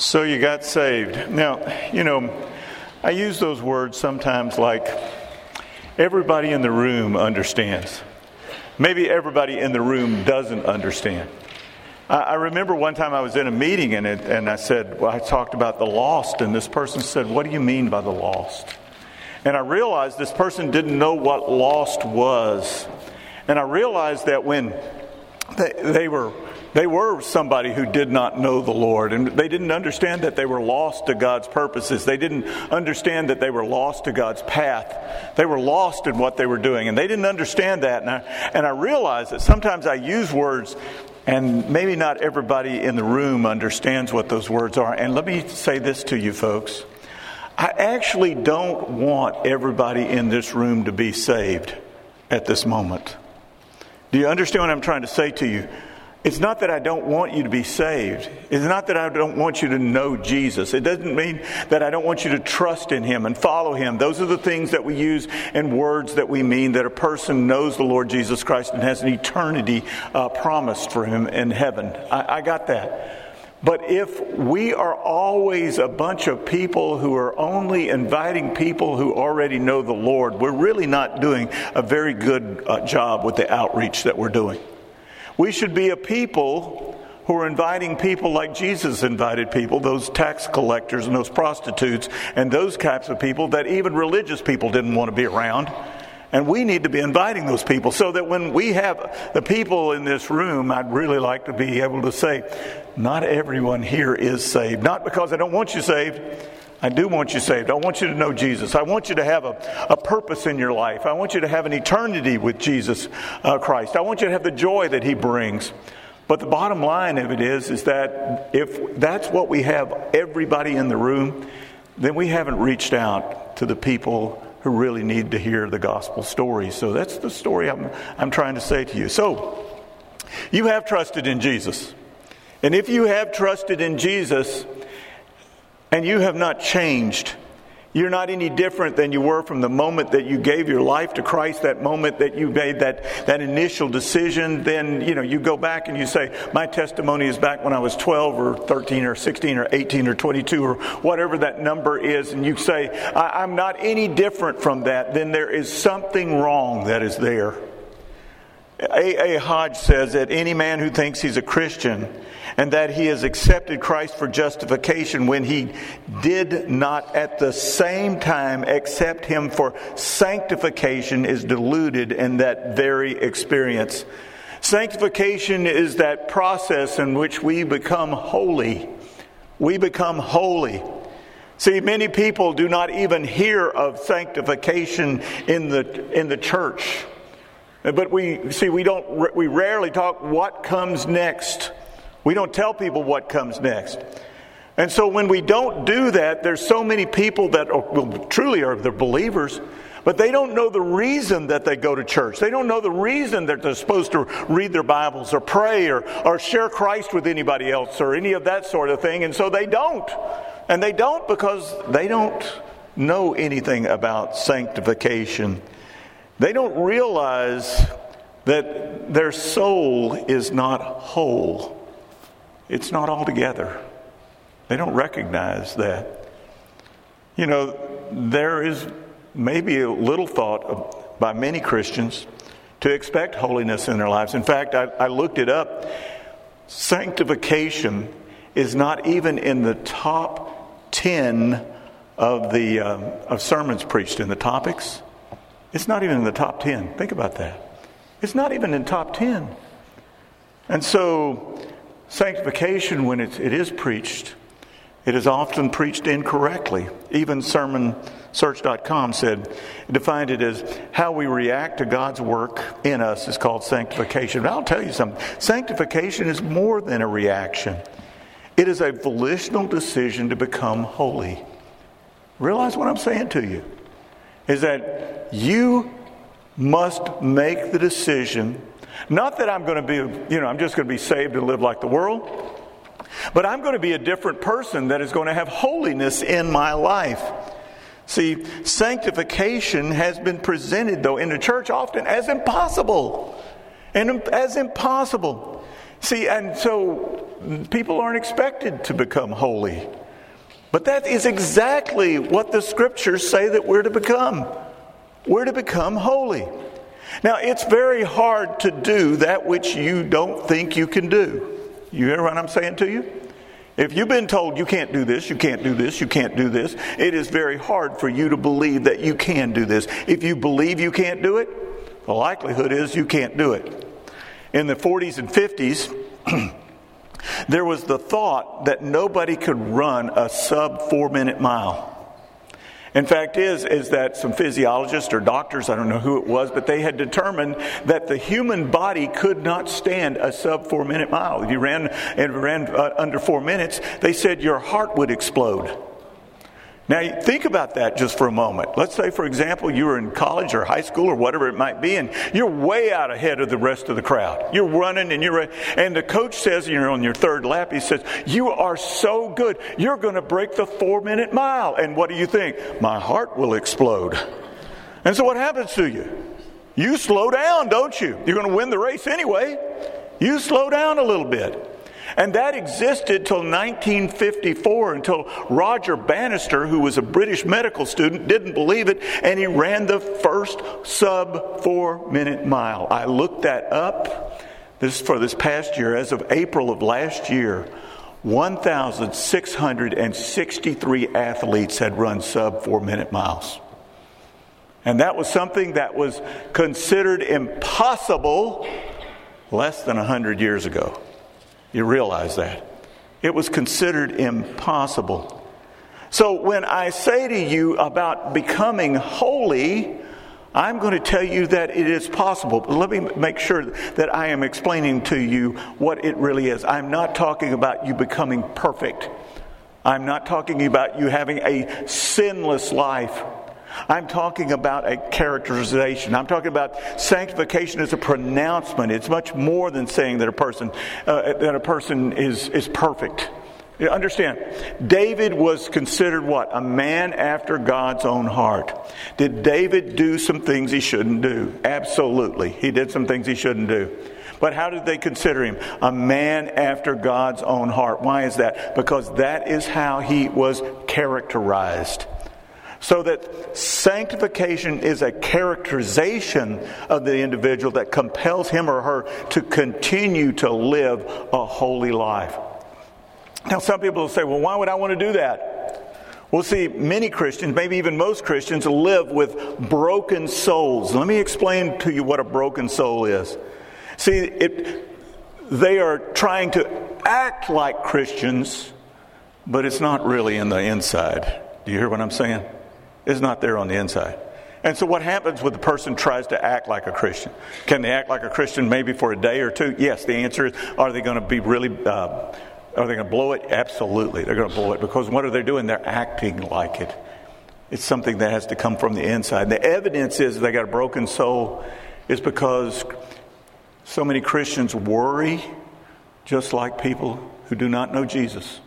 So you got saved. Now, you know, I use those words sometimes like everybody in the room understands. Maybe everybody in the room doesn't understand. I, I remember one time I was in a meeting and, it, and I said, well, I talked about the lost, and this person said, What do you mean by the lost? And I realized this person didn't know what lost was. And I realized that when they, they were they were somebody who did not know the Lord, and they didn't understand that they were lost to God's purposes. They didn't understand that they were lost to God's path. They were lost in what they were doing, and they didn't understand that. And I, and I realized that sometimes I use words, and maybe not everybody in the room understands what those words are. And let me say this to you, folks. I actually don't want everybody in this room to be saved at this moment. Do you understand what I'm trying to say to you? It's not that I don't want you to be saved. It's not that I don't want you to know Jesus. It doesn't mean that I don't want you to trust in Him and follow Him. Those are the things that we use and words that we mean that a person knows the Lord Jesus Christ and has an eternity uh, promised for him in heaven. I, I got that. But if we are always a bunch of people who are only inviting people who already know the Lord, we're really not doing a very good uh, job with the outreach that we're doing. We should be a people who are inviting people like Jesus invited people, those tax collectors and those prostitutes and those types of people that even religious people didn't want to be around. And we need to be inviting those people so that when we have the people in this room, I'd really like to be able to say, not everyone here is saved. Not because I don't want you saved. I do want you saved. I want you to know Jesus. I want you to have a, a purpose in your life. I want you to have an eternity with Jesus uh, Christ. I want you to have the joy that He brings. But the bottom line of it is, is that if that's what we have, everybody in the room, then we haven't reached out to the people who really need to hear the gospel story. So that's the story I'm, I'm trying to say to you. So, you have trusted in Jesus. And if you have trusted in Jesus, and you have not changed. You're not any different than you were from the moment that you gave your life to Christ, that moment that you made that, that initial decision. Then, you know, you go back and you say, My testimony is back when I was 12 or 13 or 16 or 18 or 22 or whatever that number is. And you say, I'm not any different from that. Then there is something wrong that is there. A. A. Hodge says that any man who thinks he's a Christian and that he has accepted Christ for justification when he did not at the same time accept him for sanctification is deluded in that very experience. Sanctification is that process in which we become holy. We become holy. See, many people do not even hear of sanctification in the, in the church. But we see, we don't, we rarely talk what comes next. We don't tell people what comes next. And so when we don't do that, there's so many people that are, truly are the believers, but they don't know the reason that they go to church. They don't know the reason that they're supposed to read their Bibles or pray or, or share Christ with anybody else or any of that sort of thing. And so they don't. And they don't because they don't know anything about sanctification. They don't realize that their soul is not whole it's not all together. They don't recognize that. You know, there is maybe a little thought by many Christians to expect holiness in their lives. In fact, I, I looked it up. Sanctification is not even in the top 10 of the uh, of sermons preached in the topics. It's not even in the top 10. Think about that. It's not even in top 10. And so Sanctification, when it, it is preached, it is often preached incorrectly. Even sermonsearch.com said, defined it as how we react to God's work in us is called sanctification. But I'll tell you something sanctification is more than a reaction, it is a volitional decision to become holy. Realize what I'm saying to you is that you must make the decision not that I'm going to be, you know, I'm just going to be saved and live like the world, but I'm going to be a different person that is going to have holiness in my life. See, sanctification has been presented, though, in the church often as impossible. And as impossible. See, and so people aren't expected to become holy. But that is exactly what the scriptures say that we're to become. We're to become holy. Now, it's very hard to do that which you don't think you can do. You hear what I'm saying to you? If you've been told you can't do this, you can't do this, you can't do this, it is very hard for you to believe that you can do this. If you believe you can't do it, the likelihood is you can't do it. In the 40s and 50s, there was the thought that nobody could run a sub four minute mile. In fact, is is that some physiologists or doctors, I don't know who it was, but they had determined that the human body could not stand a sub four minute mile. If you ran and ran uh, under four minutes, they said your heart would explode. Now, think about that just for a moment. Let's say, for example, you were in college or high school or whatever it might be, and you're way out ahead of the rest of the crowd. You're running and you're, and the coach says, you're on your third lap, he says, You are so good. You're going to break the four minute mile. And what do you think? My heart will explode. And so, what happens to you? You slow down, don't you? You're going to win the race anyway. You slow down a little bit. And that existed till 1954 until Roger Bannister, who was a British medical student, didn't believe it and he ran the first sub four minute mile. I looked that up this for this past year. As of April of last year, 1,663 athletes had run sub four minute miles. And that was something that was considered impossible less than 100 years ago. You realize that. It was considered impossible. So when I say to you about becoming holy, I'm going to tell you that it is possible. But let me make sure that I am explaining to you what it really is. I'm not talking about you becoming perfect. I'm not talking about you having a sinless life. I'm talking about a characterization. I'm talking about sanctification as a pronouncement. It's much more than saying that a person uh, that a person is is perfect. You understand, David was considered what? A man after God's own heart. Did David do some things he shouldn't do? Absolutely. He did some things he shouldn't do. But how did they consider him? A man after God's own heart. Why is that? Because that is how he was characterized. So that sanctification is a characterization of the individual that compels him or her to continue to live a holy life. Now, some people will say, well, why would I want to do that? We'll see, many Christians, maybe even most Christians, live with broken souls. Let me explain to you what a broken soul is. See, it, they are trying to act like Christians, but it's not really in the inside. Do you hear what I'm saying? Is not there on the inside. And so, what happens when the person tries to act like a Christian? Can they act like a Christian maybe for a day or two? Yes. The answer is are they going to be really, uh, are they going to blow it? Absolutely. They're going to blow it because what are they doing? They're acting like it. It's something that has to come from the inside. The evidence is they got a broken soul is because so many Christians worry just like people who do not know Jesus.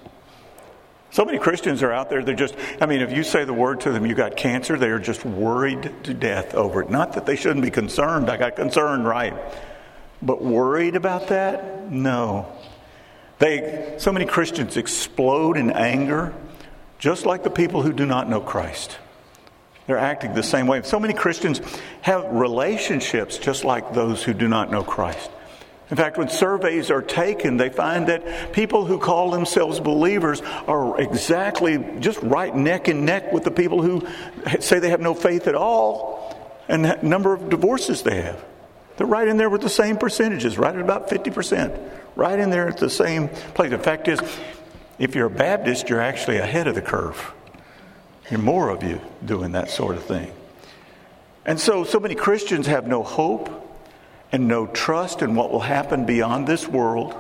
So many Christians are out there, they're just, I mean, if you say the word to them, you got cancer, they are just worried to death over it. Not that they shouldn't be concerned, I got concerned, right? But worried about that? No. They, so many Christians explode in anger, just like the people who do not know Christ. They're acting the same way. So many Christians have relationships just like those who do not know Christ. In fact, when surveys are taken, they find that people who call themselves believers are exactly just right neck and neck with the people who say they have no faith at all and the number of divorces they have. They're right in there with the same percentages, right at about 50%, right in there at the same place. The fact is, if you're a Baptist, you're actually ahead of the curve. You're more of you doing that sort of thing. And so, so many Christians have no hope and no trust in what will happen beyond this world.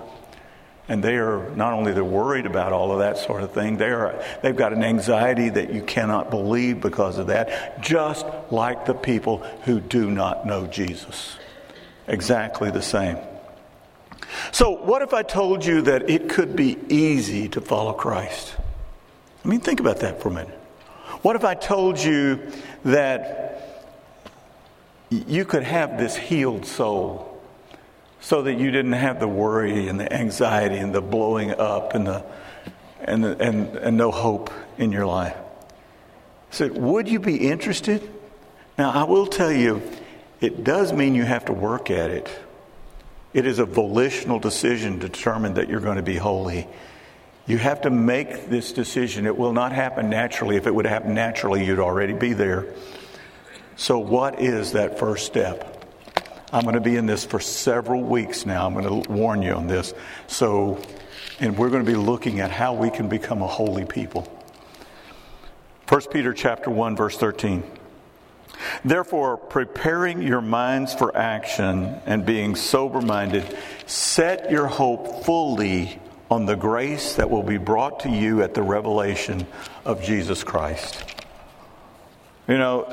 And they are not only they're worried about all of that sort of thing, they are they've got an anxiety that you cannot believe because of that, just like the people who do not know Jesus. Exactly the same. So, what if I told you that it could be easy to follow Christ? I mean, think about that for a minute. What if I told you that you could have this healed soul so that you didn't have the worry and the anxiety and the blowing up and the and, the, and, and no hope in your life. I said, would you be interested? Now, I will tell you, it does mean you have to work at it. It is a volitional decision to determine that you're going to be holy. You have to make this decision. It will not happen naturally. If it would happen naturally, you'd already be there. So, what is that first step? I'm going to be in this for several weeks now. I'm going to warn you on this. So, and we're going to be looking at how we can become a holy people. 1 Peter chapter 1 verse 13. Therefore, preparing your minds for action and being sober minded, set your hope fully on the grace that will be brought to you at the revelation of Jesus Christ. You know,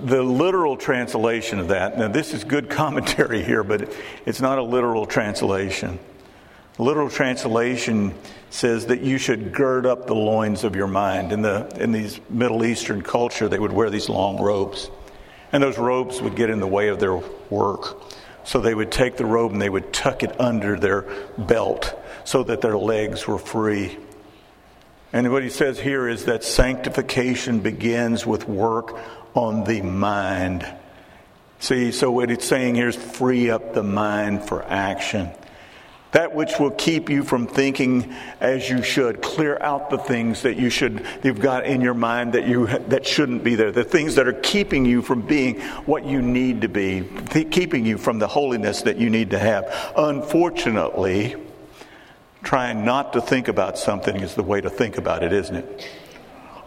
the literal translation of that, now this is good commentary here, but it's not a literal translation. Literal translation says that you should gird up the loins of your mind. In the in these Middle Eastern culture, they would wear these long robes, and those robes would get in the way of their work. So they would take the robe and they would tuck it under their belt so that their legs were free. And what he says here is that sanctification begins with work on the mind. See, so what it's saying here is free up the mind for action. That which will keep you from thinking as you should. Clear out the things that you should, you've got in your mind that you that shouldn't be there. The things that are keeping you from being what you need to be, keeping you from the holiness that you need to have. Unfortunately, trying not to think about something is the way to think about it, isn't it?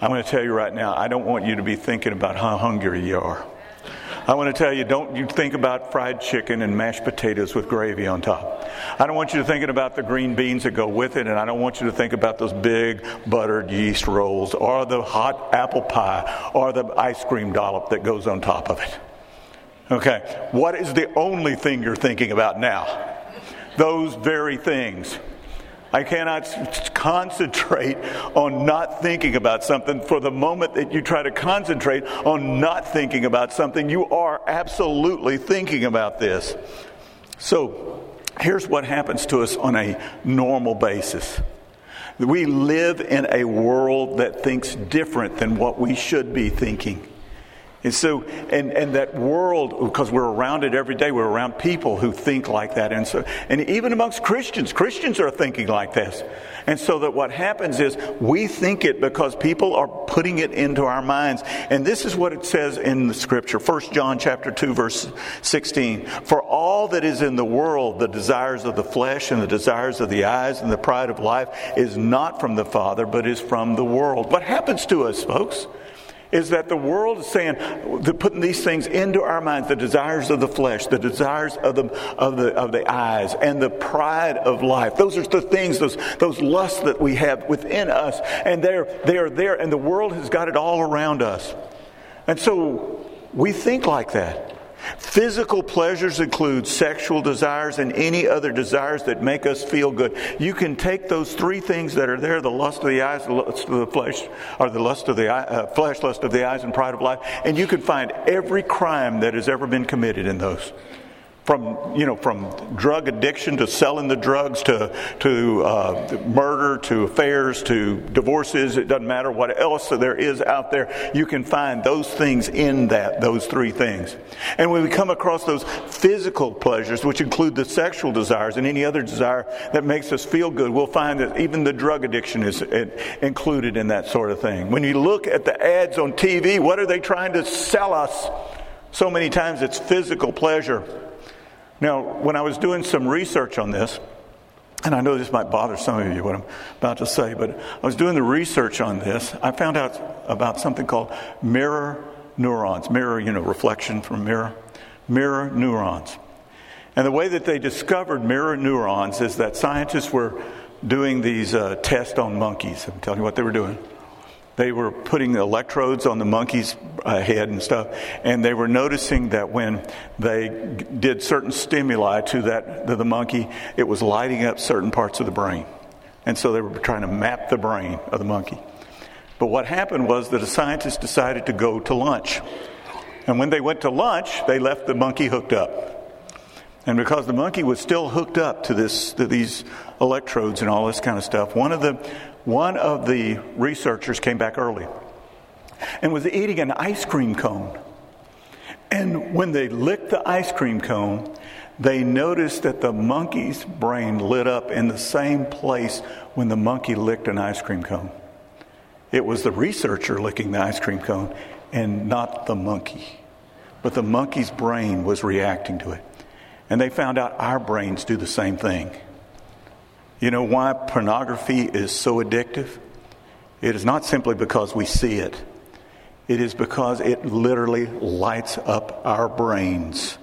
I'm going to tell you right now, I don't want you to be thinking about how hungry you are. I want to tell you, don't you think about fried chicken and mashed potatoes with gravy on top. I don't want you to thinking about the green beans that go with it, and I don't want you to think about those big buttered yeast rolls or the hot apple pie or the ice cream dollop that goes on top of it. Okay, what is the only thing you're thinking about now? Those very things. I cannot concentrate on not thinking about something. For the moment that you try to concentrate on not thinking about something, you are absolutely thinking about this. So, here's what happens to us on a normal basis. We live in a world that thinks different than what we should be thinking. And so, and, and that world, because we're around it every day, we're around people who think like that. And so, and even amongst Christians, Christians are thinking like this. And so that what happens is we think it because people are putting it into our minds. And this is what it says in the scripture. 1 John chapter 2 verse 16. For all that is in the world, the desires of the flesh and the desires of the eyes and the pride of life is not from the Father, but is from the world. What happens to us, folks? Is that the world is saying, putting these things into our minds, the desires of the flesh, the desires of the, of the, of the eyes, and the pride of life. Those are the things, those, those lusts that we have within us, and they're, they are there, and the world has got it all around us. And so we think like that. Physical pleasures include sexual desires and any other desires that make us feel good. You can take those three things that are there the lust of the eyes, the lust of the flesh, or the lust of the eye, uh, flesh, lust of the eyes, and pride of life, and you can find every crime that has ever been committed in those from you know from drug addiction to selling the drugs to to uh, murder to affairs to divorces it doesn't matter what else there is out there you can find those things in that those three things. And when we come across those physical pleasures which include the sexual desires and any other desire that makes us feel good we'll find that even the drug addiction is included in that sort of thing. When you look at the ads on TV what are they trying to sell us? So many times it's physical pleasure now, when I was doing some research on this, and I know this might bother some of you what I'm about to say, but I was doing the research on this. I found out about something called mirror neurons. Mirror, you know, reflection from mirror. Mirror neurons. And the way that they discovered mirror neurons is that scientists were doing these uh, tests on monkeys. I'm telling you what they were doing. They were putting electrodes on the monkey's uh, head and stuff, and they were noticing that when they did certain stimuli to that to the monkey, it was lighting up certain parts of the brain. And so they were trying to map the brain of the monkey. But what happened was that the scientists decided to go to lunch. And when they went to lunch, they left the monkey hooked up. And because the monkey was still hooked up to this to these electrodes and all this kind of stuff, one of the one of the researchers came back early and was eating an ice cream cone. And when they licked the ice cream cone, they noticed that the monkey's brain lit up in the same place when the monkey licked an ice cream cone. It was the researcher licking the ice cream cone and not the monkey. But the monkey's brain was reacting to it. And they found out our brains do the same thing. You know why pornography is so addictive? It is not simply because we see it, it is because it literally lights up our brains.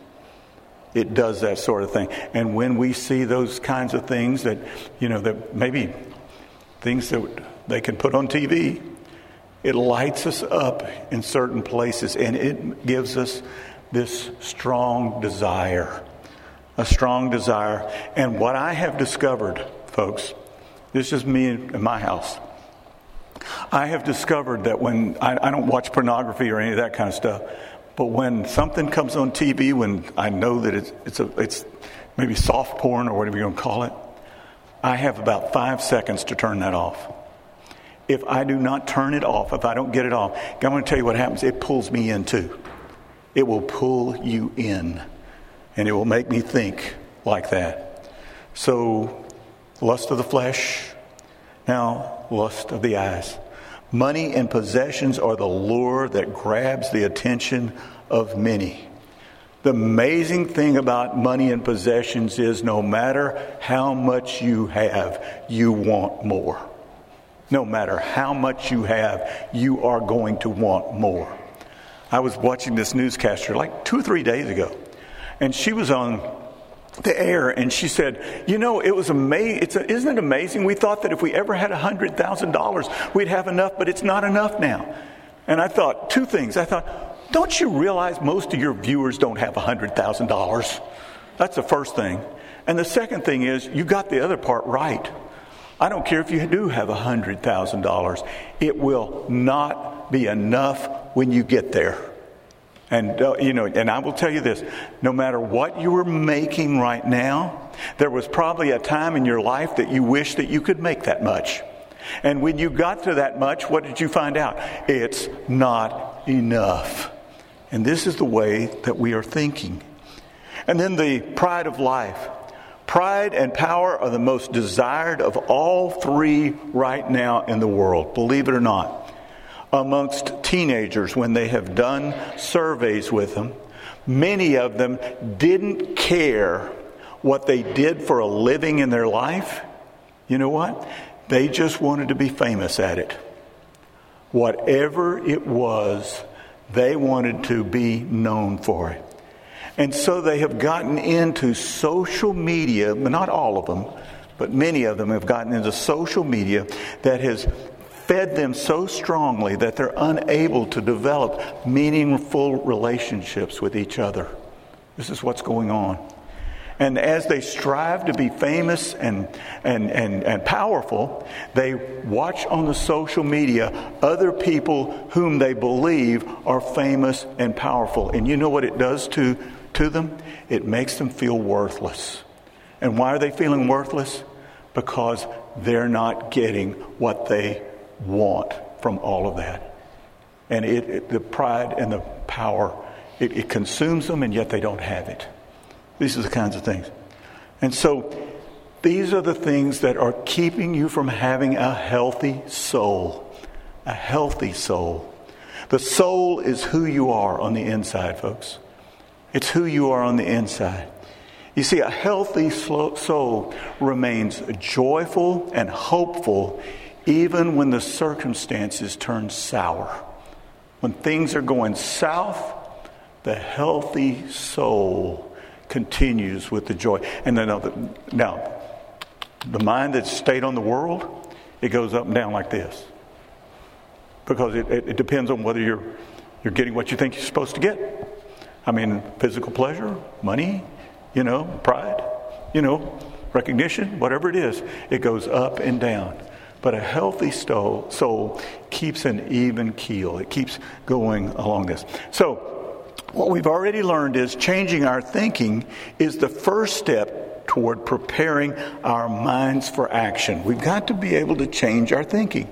It does that sort of thing. And when we see those kinds of things that, you know, that maybe things that they can put on TV, it lights us up in certain places and it gives us this strong desire a strong desire. And what I have discovered, folks, this is me in my house. I have discovered that when I, I, don't watch pornography or any of that kind of stuff, but when something comes on TV, when I know that it's, it's, a, it's maybe soft porn or whatever you're going to call it, I have about five seconds to turn that off. If I do not turn it off, if I don't get it off, I'm going to tell you what happens. It pulls me in too. It will pull you in and it will make me think like that. So, lust of the flesh, now lust of the eyes. Money and possessions are the lure that grabs the attention of many. The amazing thing about money and possessions is no matter how much you have, you want more. No matter how much you have, you are going to want more. I was watching this newscaster like two or three days ago and she was on the air and she said, You know, it was amazing. Isn't it amazing? We thought that if we ever had $100,000, we'd have enough, but it's not enough now. And I thought, two things. I thought, Don't you realize most of your viewers don't have $100,000? That's the first thing. And the second thing is, you got the other part right. I don't care if you do have $100,000, it will not be enough when you get there. And, uh, you know, and I will tell you this no matter what you are making right now, there was probably a time in your life that you wished that you could make that much. And when you got to that much, what did you find out? It's not enough. And this is the way that we are thinking. And then the pride of life. Pride and power are the most desired of all three right now in the world, believe it or not amongst teenagers when they have done surveys with them. Many of them didn't care what they did for a living in their life. You know what? They just wanted to be famous at it. Whatever it was, they wanted to be known for it. And so they have gotten into social media, not all of them, but many of them have gotten into social media that has fed them so strongly that they're unable to develop meaningful relationships with each other. This is what's going on. And as they strive to be famous and, and, and, and powerful, they watch on the social media other people whom they believe are famous and powerful. And you know what it does to, to them? It makes them feel worthless. And why are they feeling worthless? Because they're not getting what they want from all of that. And it, it, the pride and the power, it, it consumes them, and yet they don't have it. These are the kinds of things. And so these are the things that are keeping you from having a healthy soul. A healthy soul. The soul is who you are on the inside, folks. It's who you are on the inside. You see, a healthy soul remains joyful and hopeful even when the circumstances turn sour. When things are going south, the healthy soul continues with the joy. And then uh, now, the mind that's stayed on the world, it goes up and down like this. Because it, it, it depends on whether you're, you're getting what you think you're supposed to get. I mean, physical pleasure, money, you know, pride, you know, recognition, whatever it is, it goes up and down. But a healthy soul keeps an even keel. It keeps going along this. So, What we've already learned is changing our thinking is the first step toward preparing our minds for action. We've got to be able to change our thinking.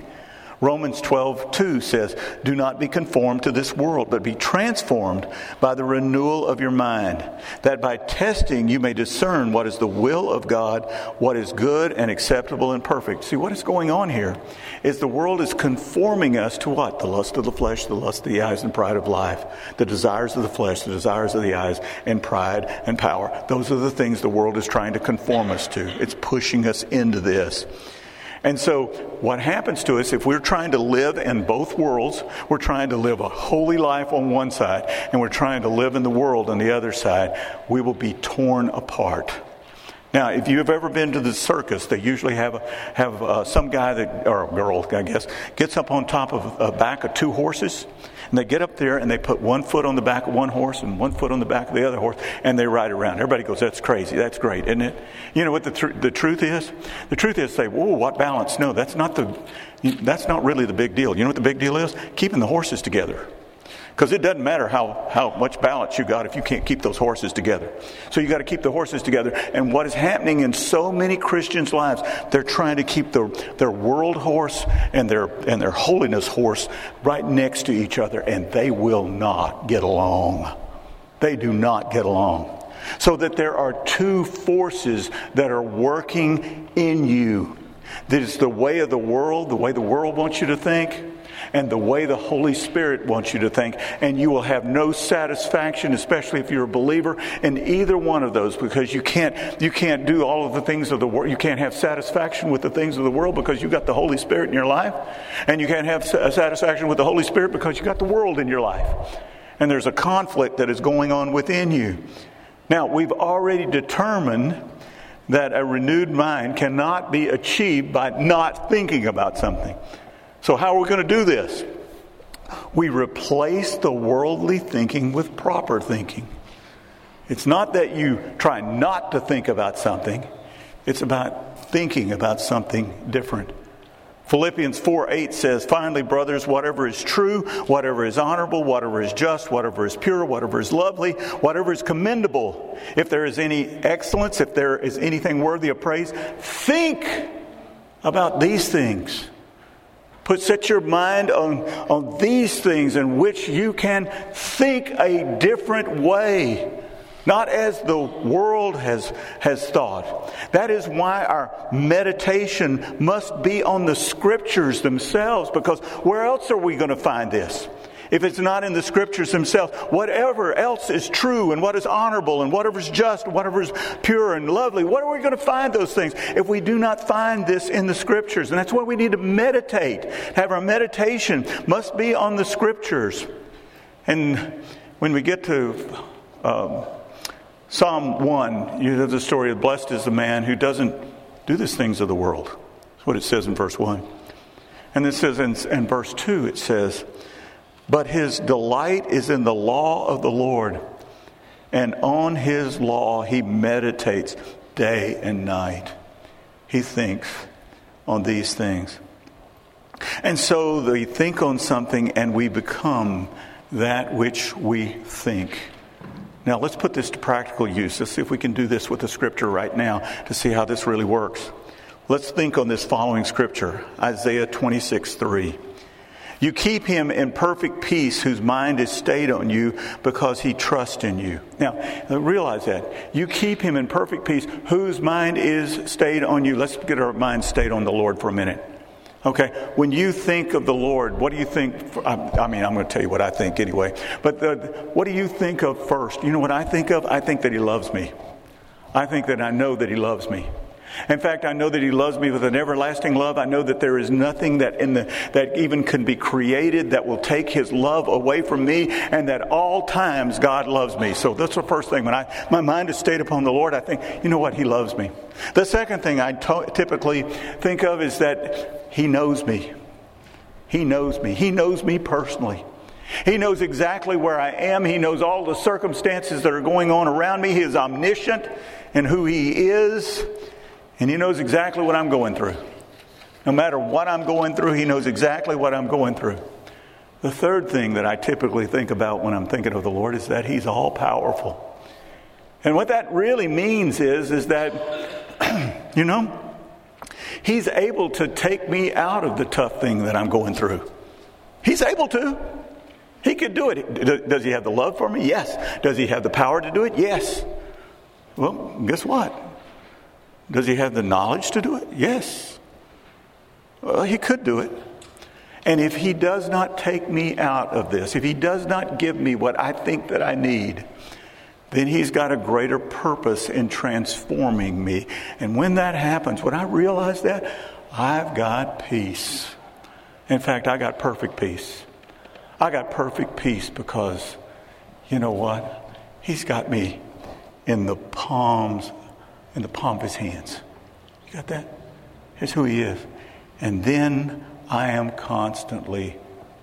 Romans 12, 2 says, Do not be conformed to this world, but be transformed by the renewal of your mind, that by testing you may discern what is the will of God, what is good and acceptable and perfect. See, what is going on here is the world is conforming us to what? The lust of the flesh, the lust of the eyes, and pride of life. The desires of the flesh, the desires of the eyes, and pride and power. Those are the things the world is trying to conform us to. It's pushing us into this. And so, what happens to us if we're trying to live in both worlds, we're trying to live a holy life on one side, and we're trying to live in the world on the other side, we will be torn apart. Now, if you have ever been to the circus, they usually have have uh, some guy that or a girl, I guess, gets up on top of a back of two horses, and they get up there and they put one foot on the back of one horse and one foot on the back of the other horse and they ride around. Everybody goes, that's crazy. That's great, isn't it? You know what the, tr- the truth is? The truth is say, whoa, what balance? No, that's not the, that's not really the big deal. You know what the big deal is? Keeping the horses together. Because it doesn't matter how, how much balance you got if you can't keep those horses together. So you got to keep the horses together. And what is happening in so many Christians' lives, they're trying to keep their, their world horse and their, and their holiness horse right next to each other, and they will not get along. They do not get along. So that there are two forces that are working in you. That is the way of the world, the way the world wants you to think and the way the Holy Spirit wants you to think. And you will have no satisfaction, especially if you're a believer, in either one of those because you can't, you can't do all of the things of the world. You can't have satisfaction with the things of the world because you've got the Holy Spirit in your life. And you can't have satisfaction with the Holy Spirit because you've got the world in your life. And there's a conflict that is going on within you. Now, we've already determined that a renewed mind cannot be achieved by not thinking about something. So, how are we going to do this? We replace the worldly thinking with proper thinking. It's not that you try not to think about something, it's about thinking about something different. Philippians 4 8 says, Finally, brothers, whatever is true, whatever is honorable, whatever is just, whatever is pure, whatever is lovely, whatever is commendable, if there is any excellence, if there is anything worthy of praise, think about these things. Put, set your mind on, on these things in which you can think a different way, not as the world has, has thought. That is why our meditation must be on the scriptures themselves, because where else are we going to find this? If it's not in the scriptures themselves. Whatever else is true and what is honorable and whatever is just, whatever is pure and lovely, what are we going to find those things if we do not find this in the scriptures? And that's why we need to meditate. Have our meditation must be on the scriptures. And when we get to um, Psalm 1, you have the story of blessed is the man who doesn't do these things of the world. That's what it says in verse 1. And it says in, in verse 2, it says, but his delight is in the law of the Lord, and on his law he meditates day and night. He thinks on these things. And so we think on something and we become that which we think. Now, let's put this to practical use. Let's see if we can do this with the scripture right now to see how this really works. Let's think on this following scripture Isaiah 26 3. You keep him in perfect peace whose mind is stayed on you because he trusts in you. Now, realize that. You keep him in perfect peace whose mind is stayed on you. Let's get our mind stayed on the Lord for a minute. Okay, when you think of the Lord, what do you think? I mean, I'm going to tell you what I think anyway. But the, what do you think of first? You know what I think of? I think that He loves me. I think that I know that He loves me. In fact, I know that He loves me with an everlasting love. I know that there is nothing that in the that even can be created that will take His love away from me, and that all times God loves me. So that's the first thing. When I my mind is stayed upon the Lord, I think, you know what, He loves me. The second thing I to- typically think of is that He knows me. He knows me. He knows me personally. He knows exactly where I am. He knows all the circumstances that are going on around me. He is omniscient in who He is. And He knows exactly what I'm going through. No matter what I'm going through, He knows exactly what I'm going through. The third thing that I typically think about when I'm thinking of the Lord is that He's all powerful. And what that really means is, is that, you know, He's able to take me out of the tough thing that I'm going through. He's able to. He could do it. Does he have the love for me? Yes. Does he have the power to do it? Yes. Well, guess what? Does he have the knowledge to do it? Yes. Well, he could do it. And if he does not take me out of this, if he does not give me what I think that I need, then he's got a greater purpose in transforming me. And when that happens, when I realize that, I've got peace. In fact, I got perfect peace. I got perfect peace because, you know what? He's got me in the palms, in the palm of his hands. You got that? Here's who he is. And then I am constantly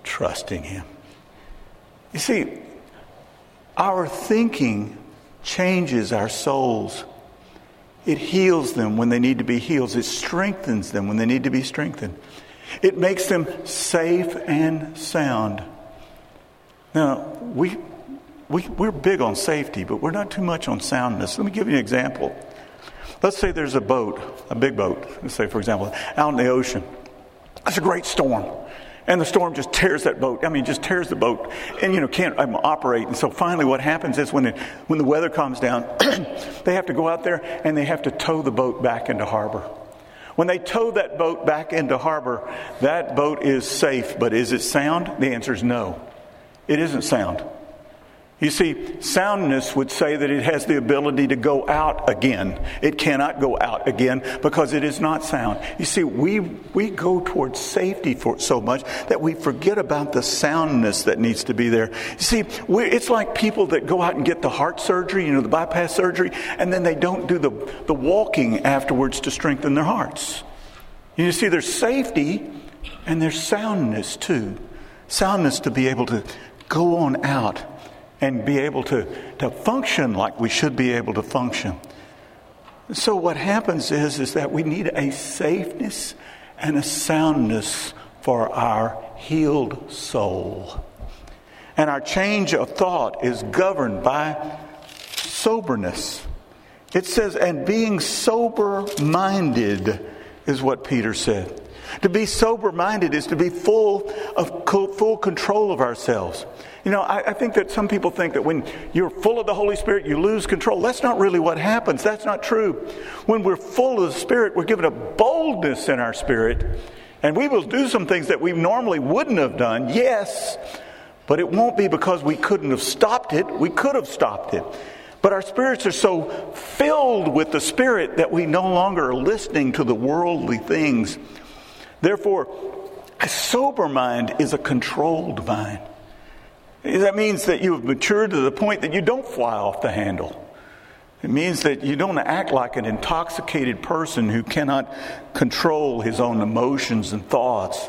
trusting him. You see, our thinking changes our souls. It heals them when they need to be healed. It strengthens them when they need to be strengthened. It makes them safe and sound. Now, we, we, we're big on safety, but we're not too much on soundness. Let me give you an example. Let's say there's a boat, a big boat, let's say, for example, out in the ocean. It's a great storm. And the storm just tears that boat. I mean, just tears the boat, and you know can't um, operate. And so finally, what happens is when it, when the weather calms down, they have to go out there and they have to tow the boat back into harbor. When they tow that boat back into harbor, that boat is safe, but is it sound? The answer is no. It isn't sound. You see, soundness would say that it has the ability to go out again. It cannot go out again because it is not sound. You see, we, we go towards safety for so much that we forget about the soundness that needs to be there. You see, it's like people that go out and get the heart surgery, you know, the bypass surgery, and then they don't do the, the walking afterwards to strengthen their hearts. You see, there's safety and there's soundness too. Soundness to be able to go on out and be able to, to function like we should be able to function. So what happens is, is that we need a safeness and a soundness for our healed soul. And our change of thought is governed by soberness. It says, and being sober minded is what Peter said. To be sober minded is to be full of full control of ourselves. You know, I, I, think that some people think that when you're full of the Holy Spirit, you lose control. That's not really what happens. That's not true. When we're full of the Spirit, we're given a boldness in our spirit, and we will do some things that we normally wouldn't have done, yes, but it won't be because we couldn't have stopped it. We could have stopped it. But our spirits are so filled with the Spirit that we no longer are listening to the worldly things. Therefore, a sober mind is a controlled mind. That means that you have matured to the point that you don't fly off the handle. It means that you don't act like an intoxicated person who cannot control his own emotions and thoughts.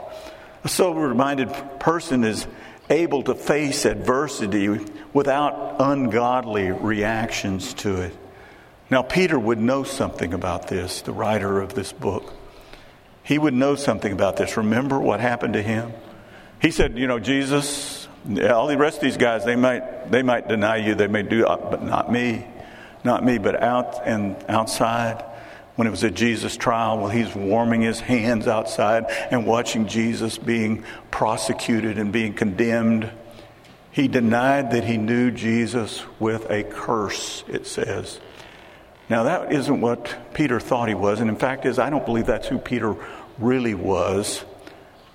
A sober minded person is able to face adversity without ungodly reactions to it. Now, Peter would know something about this, the writer of this book. He would know something about this. Remember what happened to him? He said, You know, Jesus, all the rest of these guys, they might they might deny you, they may do, uh, but not me, not me. But out and outside, when it was a Jesus trial, well, he's warming his hands outside and watching Jesus being prosecuted and being condemned. He denied that he knew Jesus with a curse. It says. Now that isn't what Peter thought he was, and in fact, is I don't believe that's who Peter really was.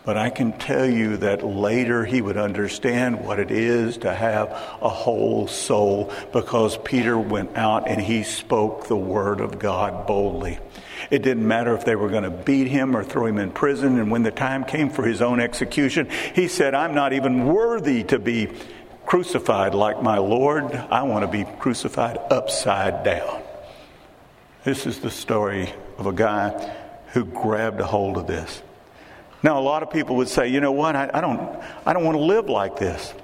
But I can tell you that later he would understand what it is to have a whole soul because Peter went out and he spoke the word of God boldly. It didn't matter if they were going to beat him or throw him in prison. And when the time came for his own execution, he said, I'm not even worthy to be crucified like my Lord. I want to be crucified upside down. This is the story of a guy who grabbed a hold of this. Now, a lot of people would say, you know what, I, I don't, I don't want to live like this.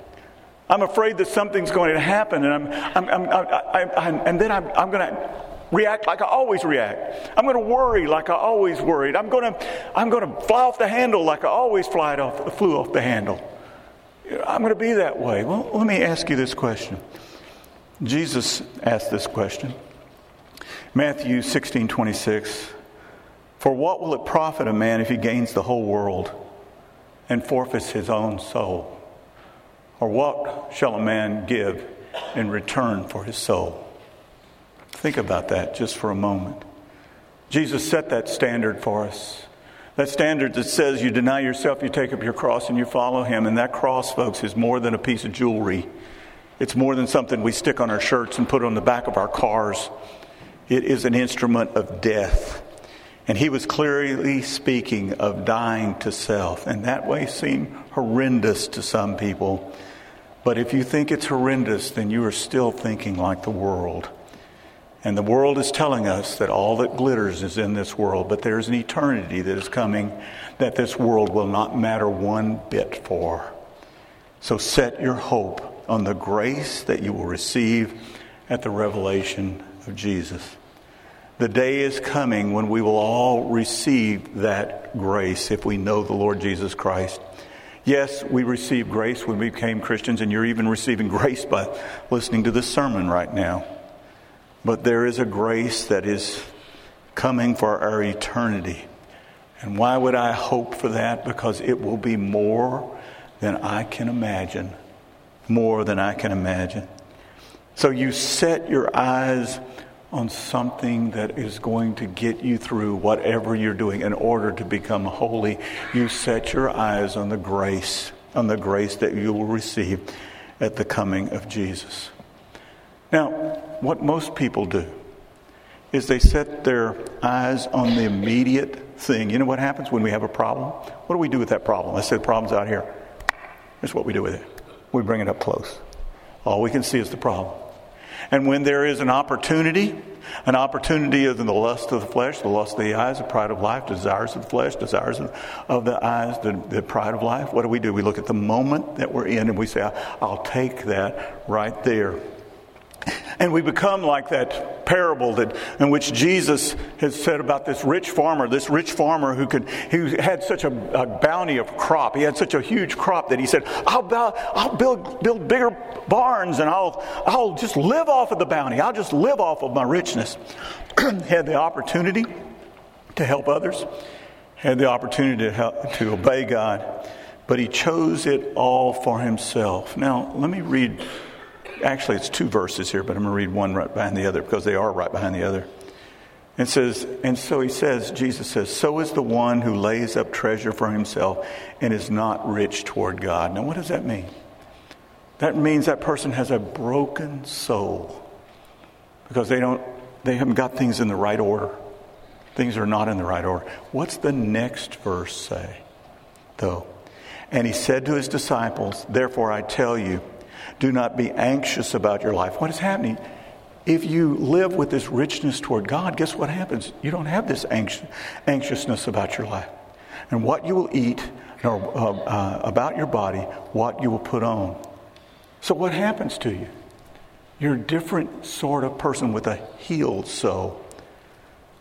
I'm afraid that something's going to happen, and, I'm, I'm, I'm I, I, and then I'm, I'm going to react like I always react. I'm going to worry like I always worried. I'm going to, I'm going to fly off the handle like I always fly off, flew off the handle. I'm going to be that way. Well, let me ask you this question. Jesus asked this question. Matthew 16 26. For what will it profit a man if he gains the whole world and forfeits his own soul? Or what shall a man give in return for his soul? Think about that just for a moment. Jesus set that standard for us. That standard that says you deny yourself, you take up your cross, and you follow him. And that cross, folks, is more than a piece of jewelry. It's more than something we stick on our shirts and put on the back of our cars. It is an instrument of death. And he was clearly speaking of dying to self. And that way seemed horrendous to some people. But if you think it's horrendous, then you are still thinking like the world. And the world is telling us that all that glitters is in this world, but there's an eternity that is coming that this world will not matter one bit for. So set your hope on the grace that you will receive at the revelation of Jesus. The day is coming when we will all receive that grace if we know the Lord Jesus Christ. Yes, we received grace when we became Christians, and you're even receiving grace by listening to this sermon right now. But there is a grace that is coming for our eternity. And why would I hope for that? Because it will be more than I can imagine. More than I can imagine. So you set your eyes on something that is going to get you through whatever you're doing in order to become holy. You set your eyes on the grace, on the grace that you will receive at the coming of Jesus. Now, what most people do is they set their eyes on the immediate thing. You know what happens when we have a problem? What do we do with that problem? Let's say the problem's out here. Here's what we do with it we bring it up close. All we can see is the problem. And when there is an opportunity, an opportunity is in the lust of the flesh, the lust of the eyes, the pride of life, desires of the flesh, desires of, the eyes, the, the, pride of life. What do we do? We look at the moment that we're in and we say, I'll take that right there. And we become like that parable that, in which Jesus has said about this rich farmer, this rich farmer who could, who had such a, a bounty of crop. He had such a huge crop that he said, I'll, I'll build, build bigger barns and I'll, I'll just live off of the bounty. I'll just live off of my richness. had the opportunity to help others, had the opportunity to, help, to obey God, but he chose it all for himself. Now, let me read actually, it's two verses here, but I'm going to read one right behind the other because they are right behind the other. It says, and so he says, Jesus says, so is the one who lays up treasure for himself and is not rich toward God. Now, what does that mean? That means that person has a broken soul because they don't, they haven't got things in the right order. Things are not in the right order. What's the next verse say, though? And he said to his disciples, Therefore I tell you, do not be anxious about your life. What is happening? If you live with this richness toward God, guess what happens? You don't have this anxious, anxiousness about your life. And what you will eat, or uh, uh, about your body, what you will put on. So, what happens to you? You're a different sort of person with a healed soul.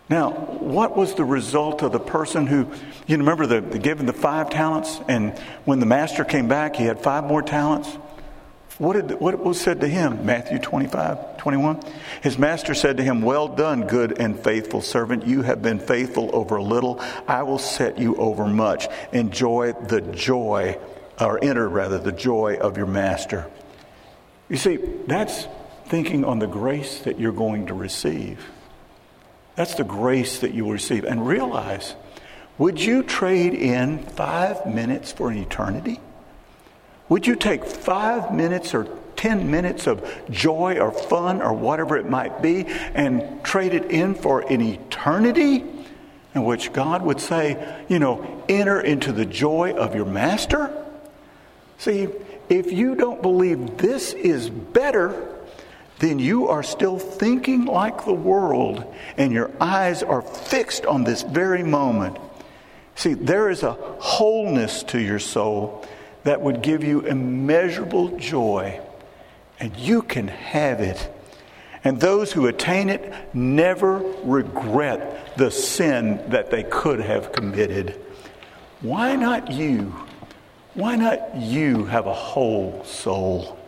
Now, what was the result of the person who, you remember the, the given the five talents, and when the master came back, he had five more talents? What, did, what was said to him? Matthew 25, 21. His master said to him, Well done, good and faithful servant. You have been faithful over a little. I will set you over much. Enjoy the joy, or enter rather, the joy of your master. You see, that's thinking on the grace that you're going to receive. That's the grace that you will receive. And realize, would you trade in five minutes for an eternity? Would you take five minutes or 10 minutes of joy or fun or whatever it might be and trade it in for an eternity in which God would say, you know, enter into the joy of your master? See, if you don't believe this is better, then you are still thinking like the world and your eyes are fixed on this very moment. See, there is a wholeness to your soul that would give you immeasurable joy, and you can have it. And those who attain it never regret the sin that they could have committed. Why not you? Why not you have a whole soul?